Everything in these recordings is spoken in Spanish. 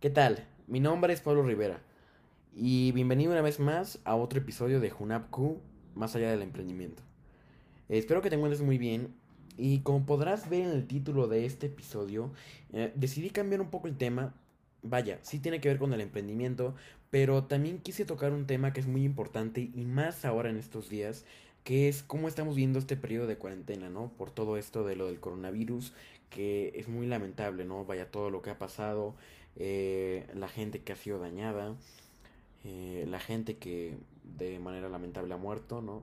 ¿Qué tal? Mi nombre es Pablo Rivera y bienvenido una vez más a otro episodio de Junapku más allá del emprendimiento. Espero que te encuentres muy bien y como podrás ver en el título de este episodio, eh, decidí cambiar un poco el tema. Vaya, sí tiene que ver con el emprendimiento, pero también quise tocar un tema que es muy importante y más ahora en estos días, que es cómo estamos viendo este periodo de cuarentena, ¿no? Por todo esto de lo del coronavirus, que es muy lamentable, ¿no? Vaya todo lo que ha pasado, eh, la gente que ha sido dañada, eh, la gente que de manera lamentable ha muerto, ¿no?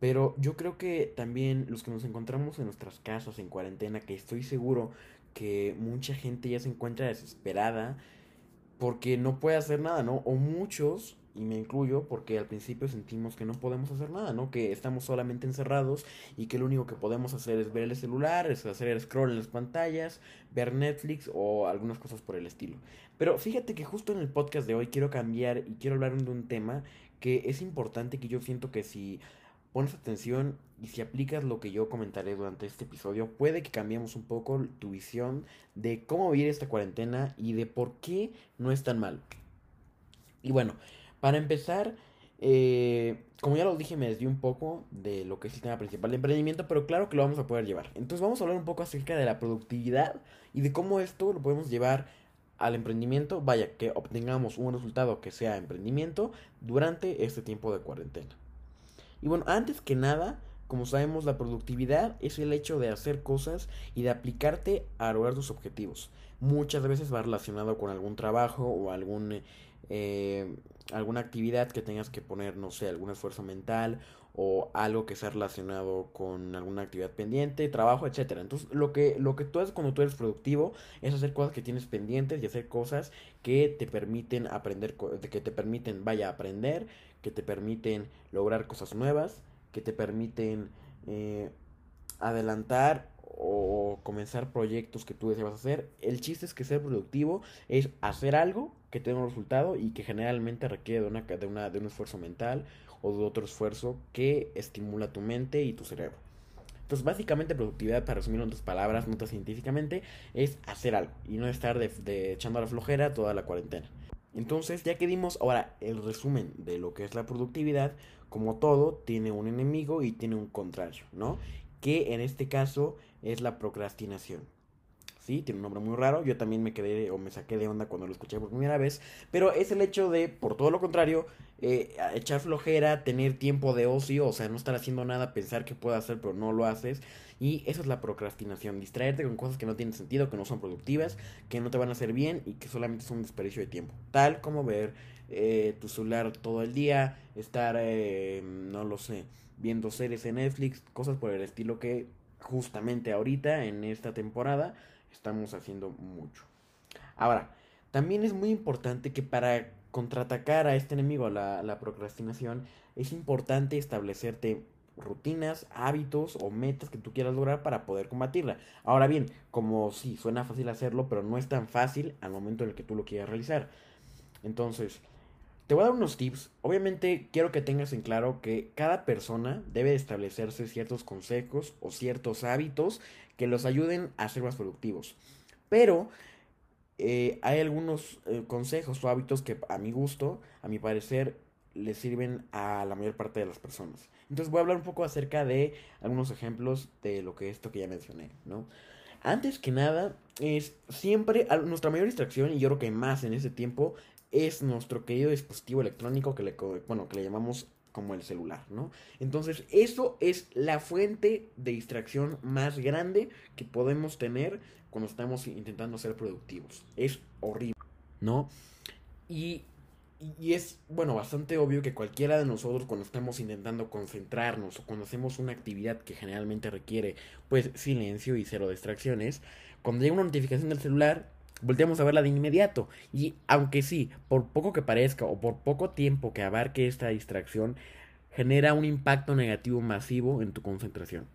Pero yo creo que también los que nos encontramos en nuestras casas en cuarentena, que estoy seguro que mucha gente ya se encuentra desesperada porque no puede hacer nada, ¿no? O muchos y me incluyo porque al principio sentimos que no podemos hacer nada, ¿no? Que estamos solamente encerrados y que lo único que podemos hacer es ver el celular, es hacer el scroll en las pantallas, ver Netflix o algunas cosas por el estilo. Pero fíjate que justo en el podcast de hoy quiero cambiar y quiero hablar de un tema que es importante que yo siento que si pones atención y si aplicas lo que yo comentaré durante este episodio, puede que cambiemos un poco tu visión de cómo vivir esta cuarentena y de por qué no es tan mal. Y bueno, para empezar, eh, como ya lo dije, me desvié un poco de lo que es el tema principal de emprendimiento, pero claro que lo vamos a poder llevar. Entonces vamos a hablar un poco acerca de la productividad y de cómo esto lo podemos llevar al emprendimiento, vaya, que obtengamos un resultado que sea emprendimiento durante este tiempo de cuarentena. Y bueno, antes que nada, como sabemos, la productividad es el hecho de hacer cosas y de aplicarte a lograr tus objetivos. Muchas veces va relacionado con algún trabajo o algún eh, alguna actividad que tengas que poner, no sé, algún esfuerzo mental o algo que sea relacionado con alguna actividad pendiente, trabajo, etcétera. Entonces, lo que lo que tú haces cuando tú eres productivo es hacer cosas que tienes pendientes y hacer cosas que te permiten aprender que te permiten, vaya, aprender, que te permiten lograr cosas nuevas, que te permiten eh, adelantar o comenzar proyectos que tú deseas hacer. El chiste es que ser productivo es hacer algo que tenga un resultado y que generalmente requiere de, una, de, una, de un esfuerzo mental o de otro esfuerzo que estimula tu mente y tu cerebro. Entonces, básicamente, productividad, para resumirlo en dos palabras, notas científicamente, es hacer algo y no estar de, de echando a la flojera toda la cuarentena. Entonces, ya que dimos ahora el resumen de lo que es la productividad, como todo, tiene un enemigo y tiene un contrario, ¿no? Que en este caso es la procrastinación. Sí, tiene un nombre muy raro. Yo también me quedé o me saqué de onda cuando lo escuché por primera vez. Pero es el hecho de, por todo lo contrario, eh, echar flojera, tener tiempo de ocio, o sea, no estar haciendo nada, pensar que puedo hacer, pero no lo haces. Y eso es la procrastinación, distraerte con cosas que no tienen sentido, que no son productivas, que no te van a hacer bien y que solamente son un desperdicio de tiempo. Tal como ver eh, tu celular todo el día, estar, eh, no lo sé, viendo series en Netflix, cosas por el estilo que justamente ahorita, en esta temporada, estamos haciendo mucho. Ahora, también es muy importante que para contraatacar a este enemigo, la, procrastinación, es importante establecerte rutinas, hábitos o metas que tú quieras lograr para poder combatirla. Ahora bien, como sí, suena fácil hacerlo, pero no es tan fácil al momento en el que tú lo quieras realizar. Entonces, te voy a dar unos tips. Obviamente quiero que tengas en claro que cada persona debe establecerse ciertos consejos o ciertos hábitos que los ayuden a ser más productivos. Pero eh, hay algunos eh, consejos o hábitos que a mi gusto, a mi parecer, le sirven a la mayor parte de las personas. Entonces voy a hablar un poco acerca de algunos ejemplos de lo que esto que ya mencioné, ¿no? Antes que nada, es siempre nuestra mayor distracción, y yo creo que más en ese tiempo, es nuestro querido dispositivo electrónico que le, bueno, que le llamamos como el celular, ¿no? Entonces, eso es la fuente de distracción más grande que podemos tener cuando estamos intentando ser productivos. Es horrible, ¿no? Y, y es, bueno, bastante obvio que cualquiera de nosotros cuando estamos intentando concentrarnos o cuando hacemos una actividad que generalmente requiere, pues, silencio y cero distracciones, cuando llega una notificación del celular, volteamos a verla de inmediato. Y aunque sí, por poco que parezca o por poco tiempo que abarque esta distracción, genera un impacto negativo masivo en tu concentración.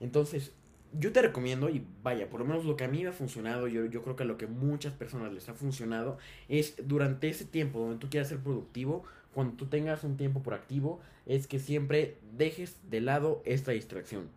Entonces, yo te recomiendo, y vaya, por lo menos lo que a mí me ha funcionado, yo, yo creo que lo que muchas personas les ha funcionado, es durante ese tiempo donde tú quieras ser productivo, cuando tú tengas un tiempo por activo, es que siempre dejes de lado esta distracción.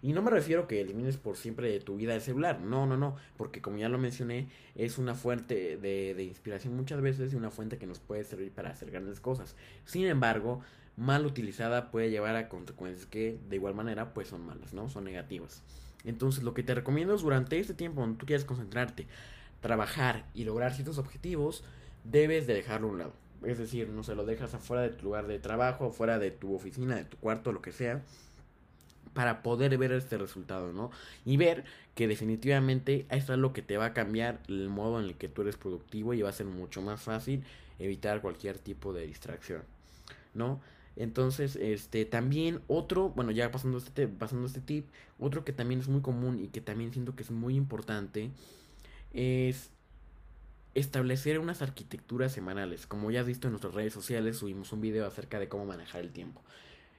Y no me refiero que elimines por siempre de tu vida el celular, no, no, no, porque como ya lo mencioné, es una fuente de, de inspiración muchas veces y una fuente que nos puede servir para hacer grandes cosas. Sin embargo, mal utilizada puede llevar a consecuencias que de igual manera pues son malas, ¿no? Son negativas. Entonces lo que te recomiendo es durante este tiempo donde tú quieres concentrarte, trabajar y lograr ciertos objetivos, debes de dejarlo a un lado. Es decir, no se lo dejas afuera de tu lugar de trabajo, afuera de tu oficina, de tu cuarto, lo que sea, para poder ver este resultado, ¿no? Y ver que definitivamente es lo que te va a cambiar el modo en el que tú eres productivo y va a ser mucho más fácil evitar cualquier tipo de distracción, ¿no? Entonces, este, también otro, bueno, ya pasando este, pasando este tip, otro que también es muy común y que también siento que es muy importante es establecer unas arquitecturas semanales. Como ya has visto en nuestras redes sociales, subimos un video acerca de cómo manejar el tiempo.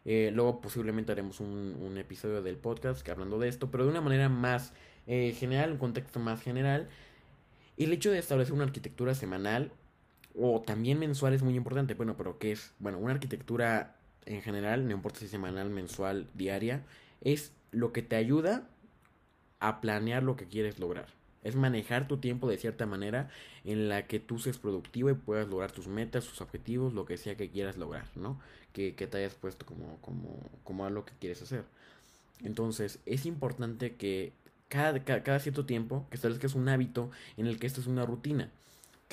Eh, luego posiblemente haremos un, episodio del podcast hablando de esto, pero de una manera más eh, general, un contexto más general. El hecho de establecer una arquitectura semanal o también mensual es muy importante. Bueno, pero ¿qué es? Bueno, una arquitectura en general, no importa si semanal, mensual, diaria, es lo que te ayuda a planear lo que quieres lograr. Es manejar tu tiempo de cierta manera en la que tú seas productivo y puedas lograr tus metas, tus objetivos, lo que sea que quieras lograr, ¿no? Que, te hayas puesto como, como, como a lo que quieres hacer. Entonces, es importante que cada, cada, cada cierto tiempo, que establezcas un hábito en el que esto es una rutina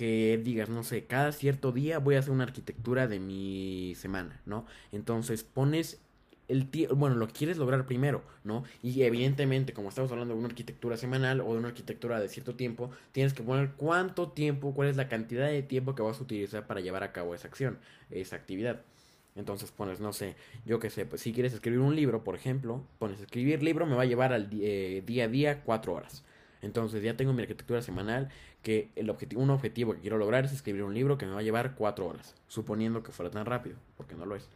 que digas, no sé, cada cierto día voy a hacer una arquitectura de mi semana, ¿no? Entonces pones el bueno, lo quieres lograr primero, ¿no? Y evidentemente, como estamos hablando de una arquitectura semanal o de una arquitectura de cierto tiempo, tienes que poner cuánto tiempo, cuál es la cantidad de tiempo que vas a utilizar para llevar a cabo esa acción, esa actividad. Entonces pones, no sé, yo qué sé, pues si quieres escribir un libro, por ejemplo, pones escribir libro me va a llevar al eh, día a día cuatro horas. Entonces ya tengo mi arquitectura semanal que el objetivo, un objetivo que quiero lograr es escribir un libro que me va a llevar cuatro horas, suponiendo que fuera tan rápido, porque no lo es.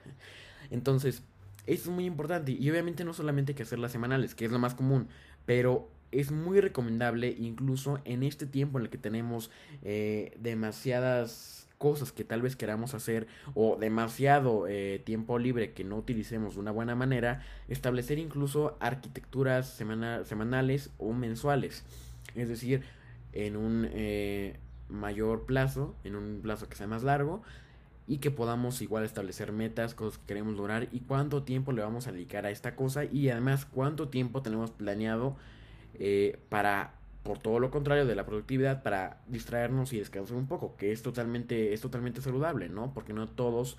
Entonces, eso es muy importante y obviamente no solamente hay que hacerlas semanales, que es lo más común, pero es muy recomendable incluso en este tiempo en el que tenemos eh, demasiadas cosas que tal vez queramos hacer o demasiado eh, tiempo libre que no utilicemos de una buena manera, establecer incluso arquitecturas semanales o mensuales. Es decir, en un eh, mayor plazo, en un plazo que sea más largo, y que podamos igual establecer metas, cosas que queremos lograr y cuánto tiempo le vamos a dedicar a esta cosa y además cuánto tiempo tenemos planeado eh, para por todo lo contrario de la productividad para distraernos y descansar un poco que es totalmente es totalmente saludable no porque no todos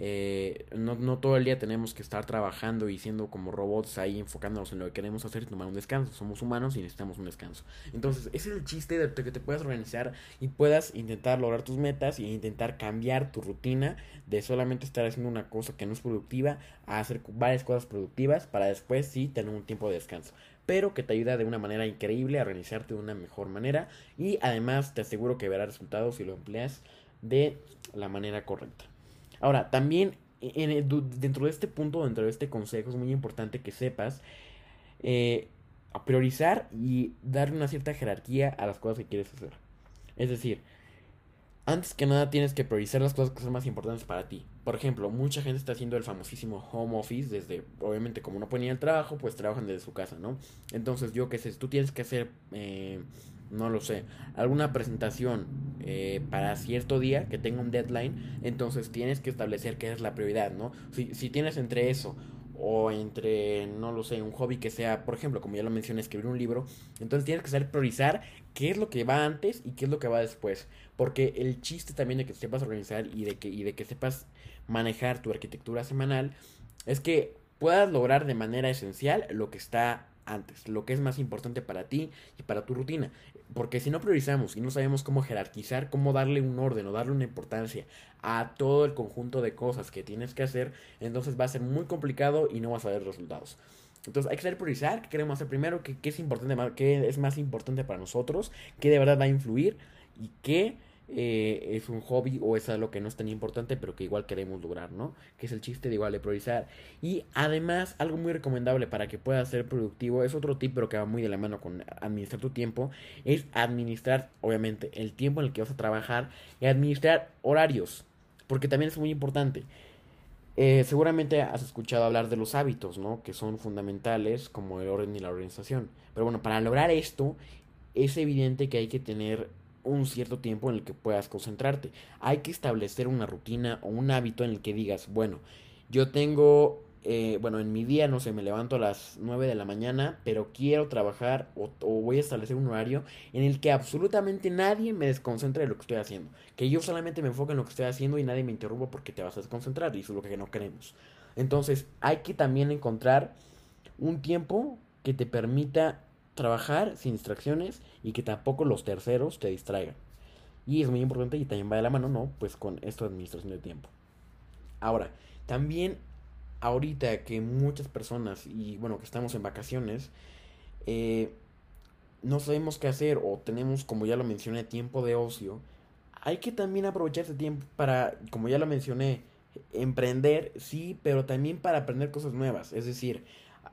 eh, no, no, todo el día tenemos que estar trabajando y siendo como robots ahí enfocándonos en lo que queremos hacer y tomar un descanso. Somos humanos y necesitamos un descanso. Entonces, ese es el chiste de que te puedas organizar y puedas intentar lograr tus metas y intentar cambiar tu rutina de solamente estar haciendo una cosa que no es productiva a hacer varias cosas productivas para después sí tener un tiempo de descanso. Pero que te ayuda de una manera increíble a organizarte de una mejor manera y además te aseguro que verás resultados si lo empleas de la manera correcta. Ahora, también en, dentro de este punto, dentro de este consejo, es muy importante que sepas eh, priorizar y darle una cierta jerarquía a las cosas que quieres hacer. Es decir, antes que nada tienes que priorizar las cosas que son más importantes para ti. Por ejemplo, mucha gente está haciendo el famosísimo home office desde, obviamente como no ir al trabajo, pues trabajan desde su casa, ¿no? Entonces yo qué sé, tú tienes que hacer eh, no lo sé, alguna presentación eh, para cierto día que tenga un deadline, entonces tienes que establecer qué es la prioridad, ¿no? Si, si tienes entre eso o entre, no lo sé, un hobby que sea, por ejemplo, como ya lo mencioné, escribir un libro, entonces tienes que saber priorizar qué es lo que va antes y qué es lo que va después, porque el chiste también de que sepas organizar y de que, y de que sepas manejar tu arquitectura semanal es que puedas lograr de manera esencial lo que está antes, lo que es más importante para ti y para tu rutina. Porque si no priorizamos y no sabemos cómo jerarquizar, cómo darle un orden o darle una importancia a todo el conjunto de cosas que tienes que hacer, entonces va a ser muy complicado y no vas a ver resultados. Entonces hay que saber priorizar qué queremos hacer primero, qué, qué es importante, qué es más importante para nosotros, qué de verdad va a influir y qué eh, es un hobby o es algo que no es tan importante pero que igual queremos lograr, ¿no? Que es el chiste de igual de priorizar. Y además, algo muy recomendable para que puedas ser productivo, es otro tip pero que va muy de la mano con administrar tu tiempo, es administrar, obviamente, el tiempo en el que vas a trabajar y administrar horarios, porque también es muy importante. Eh, seguramente has escuchado hablar de los hábitos, ¿no? Que son fundamentales como el orden y la organización. Pero bueno, para lograr esto es evidente que hay que tener un cierto tiempo en el que puedas concentrarte. Hay que establecer una rutina o un hábito en el que digas, bueno, yo tengo eh, bueno, en mi día, no sé, me levanto a las 9 de la mañana, pero quiero trabajar o, voy a establecer un horario en el que absolutamente nadie me desconcentre de lo que estoy haciendo. Que yo solamente me enfoque en lo que estoy haciendo y nadie me interrumpa porque te vas a desconcentrar y eso es lo que no queremos. Entonces, hay que también encontrar un tiempo que te permita trabajar sin distracciones y que tampoco los terceros te distraigan. Y es muy importante y también va de la mano, ¿no? Pues con esto administración de tiempo. Ahora, también ahorita que muchas personas, y bueno, que estamos en vacaciones, eh, no sabemos qué hacer o tenemos, como ya lo mencioné, tiempo de ocio, hay que también aprovechar ese tiempo para, como ya lo mencioné, emprender, sí, pero también para aprender cosas nuevas. Es decir,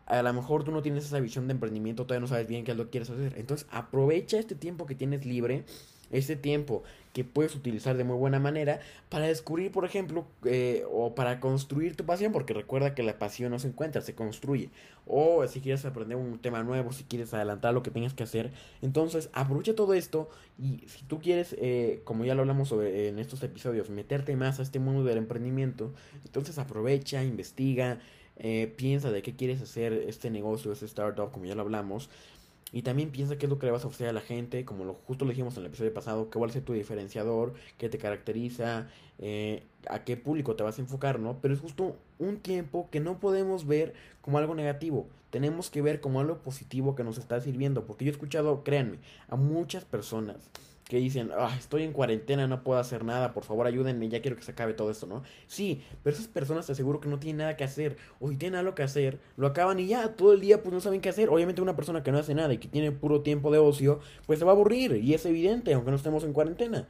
a lo mejor tú no tienes esa visión de emprendimiento, todavía no sabes bien qué es lo que quieres hacer. Entonces aprovecha este tiempo que tienes libre este tiempo que puedes utilizar de muy buena manera para descubrir, por ejemplo, eh, o para construir tu pasión, porque recuerda que la pasión no se encuentra, se construye. O si quieres aprender un tema nuevo, si quieres adelantar lo que tengas que hacer, entonces aprovecha todo esto y si tú quieres, eh, como ya lo hablamos sobre, en estos episodios, meterte más a este mundo del emprendimiento, entonces aprovecha, investiga, eh, piensa de qué quieres hacer este negocio, este startup, como ya lo hablamos. Y también piensa qué es lo que le vas a ofrecer a la gente, como lo justo lo dijimos en el episodio pasado, qué va a ser tu diferenciador, qué te caracteriza, eh, a qué público te vas a enfocar, ¿no? Pero es justo un tiempo que no podemos ver como algo negativo, tenemos que ver como algo positivo que nos está sirviendo, porque yo he escuchado, créanme, a muchas personas que dicen, ah, estoy en cuarentena, no puedo hacer nada, por favor ayúdenme, ya quiero que se acabe todo esto, ¿no? Sí, pero esas personas te aseguro que no tienen nada que hacer, o si tienen algo que hacer, lo acaban y ya, todo el día pues no saben qué hacer. Obviamente una persona que no hace nada y que tiene puro tiempo de ocio, pues se va a aburrir, y es evidente, aunque no estemos en cuarentena.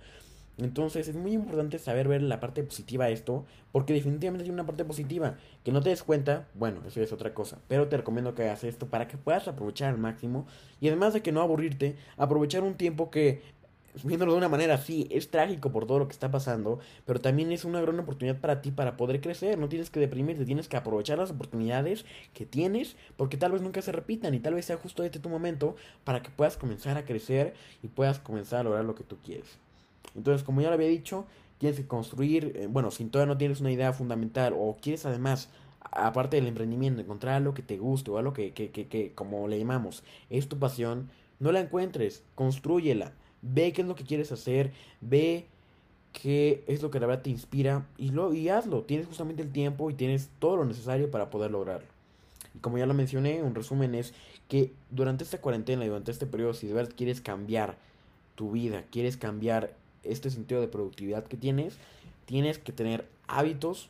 Entonces es muy importante saber ver la parte positiva de esto, porque definitivamente tiene una parte positiva. Que no te des cuenta, bueno, eso es otra cosa. Pero te recomiendo que hagas esto para que puedas aprovechar al máximo. Y además de que no aburrirte, aprovechar un tiempo que viéndolo de una manera así, es trágico por todo lo que está pasando, pero también es una gran oportunidad para ti para poder crecer. No tienes que deprimirte, tienes que aprovechar las oportunidades que tienes, porque tal vez nunca se repitan y tal vez sea justo este tu momento para que puedas comenzar a crecer y puedas comenzar a lograr lo que tú quieres. Entonces, como ya lo había dicho, tienes que construir, eh, bueno, si todavía no tienes una idea fundamental o quieres además aparte del emprendimiento, encontrar algo que te guste o algo que, que, que, que, como le llamamos, es tu pasión, no la encuentres, construyela Ve qué es lo que quieres hacer, ve qué es lo que la verdad te inspira y, lo, y hazlo. Tienes justamente el tiempo y tienes todo lo necesario para poder lograrlo. Y como ya lo mencioné, un resumen es que durante esta cuarentena y durante este periodo, si de verdad quieres cambiar tu vida, quieres cambiar este sentido de productividad que tienes, tienes que tener hábitos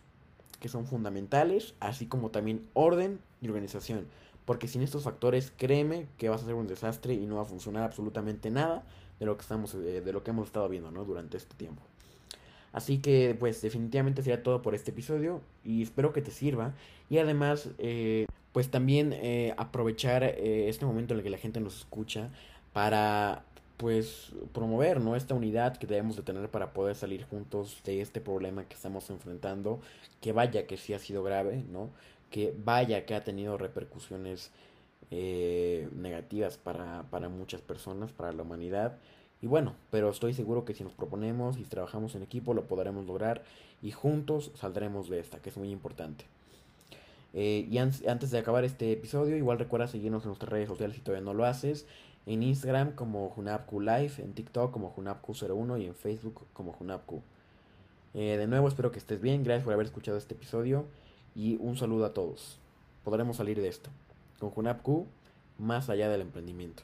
que son fundamentales, así como también orden y organización. Porque sin estos factores, créeme que vas a ser un desastre y no va a funcionar absolutamente nada de lo que estamos eh, de lo que hemos estado viendo ¿no? durante este tiempo así que pues definitivamente sería todo por este episodio y espero que te sirva y además eh, pues también eh, aprovechar este momento en el que la gente nos escucha para pues promover ¿no? esta unidad que debemos de tener para poder salir juntos de este problema que estamos enfrentando que vaya que sí ha sido grave no que vaya que ha tenido repercusiones eh, negativas para, para muchas personas, para la humanidad. Y bueno, pero estoy seguro que si nos proponemos y trabajamos en equipo lo podremos lograr y juntos saldremos de esta, que es muy importante. Eh, y antes de acabar este episodio, igual recuerda seguirnos en nuestras redes sociales si todavía no lo haces. En Instagram como Junapku Live, en TikTok como Junapku01 y en Facebook como Junapku. Eh, de nuevo, espero que estés bien. Gracias por haber escuchado este episodio y un saludo a todos. Podremos salir de esto con Junapku más allá del emprendimiento.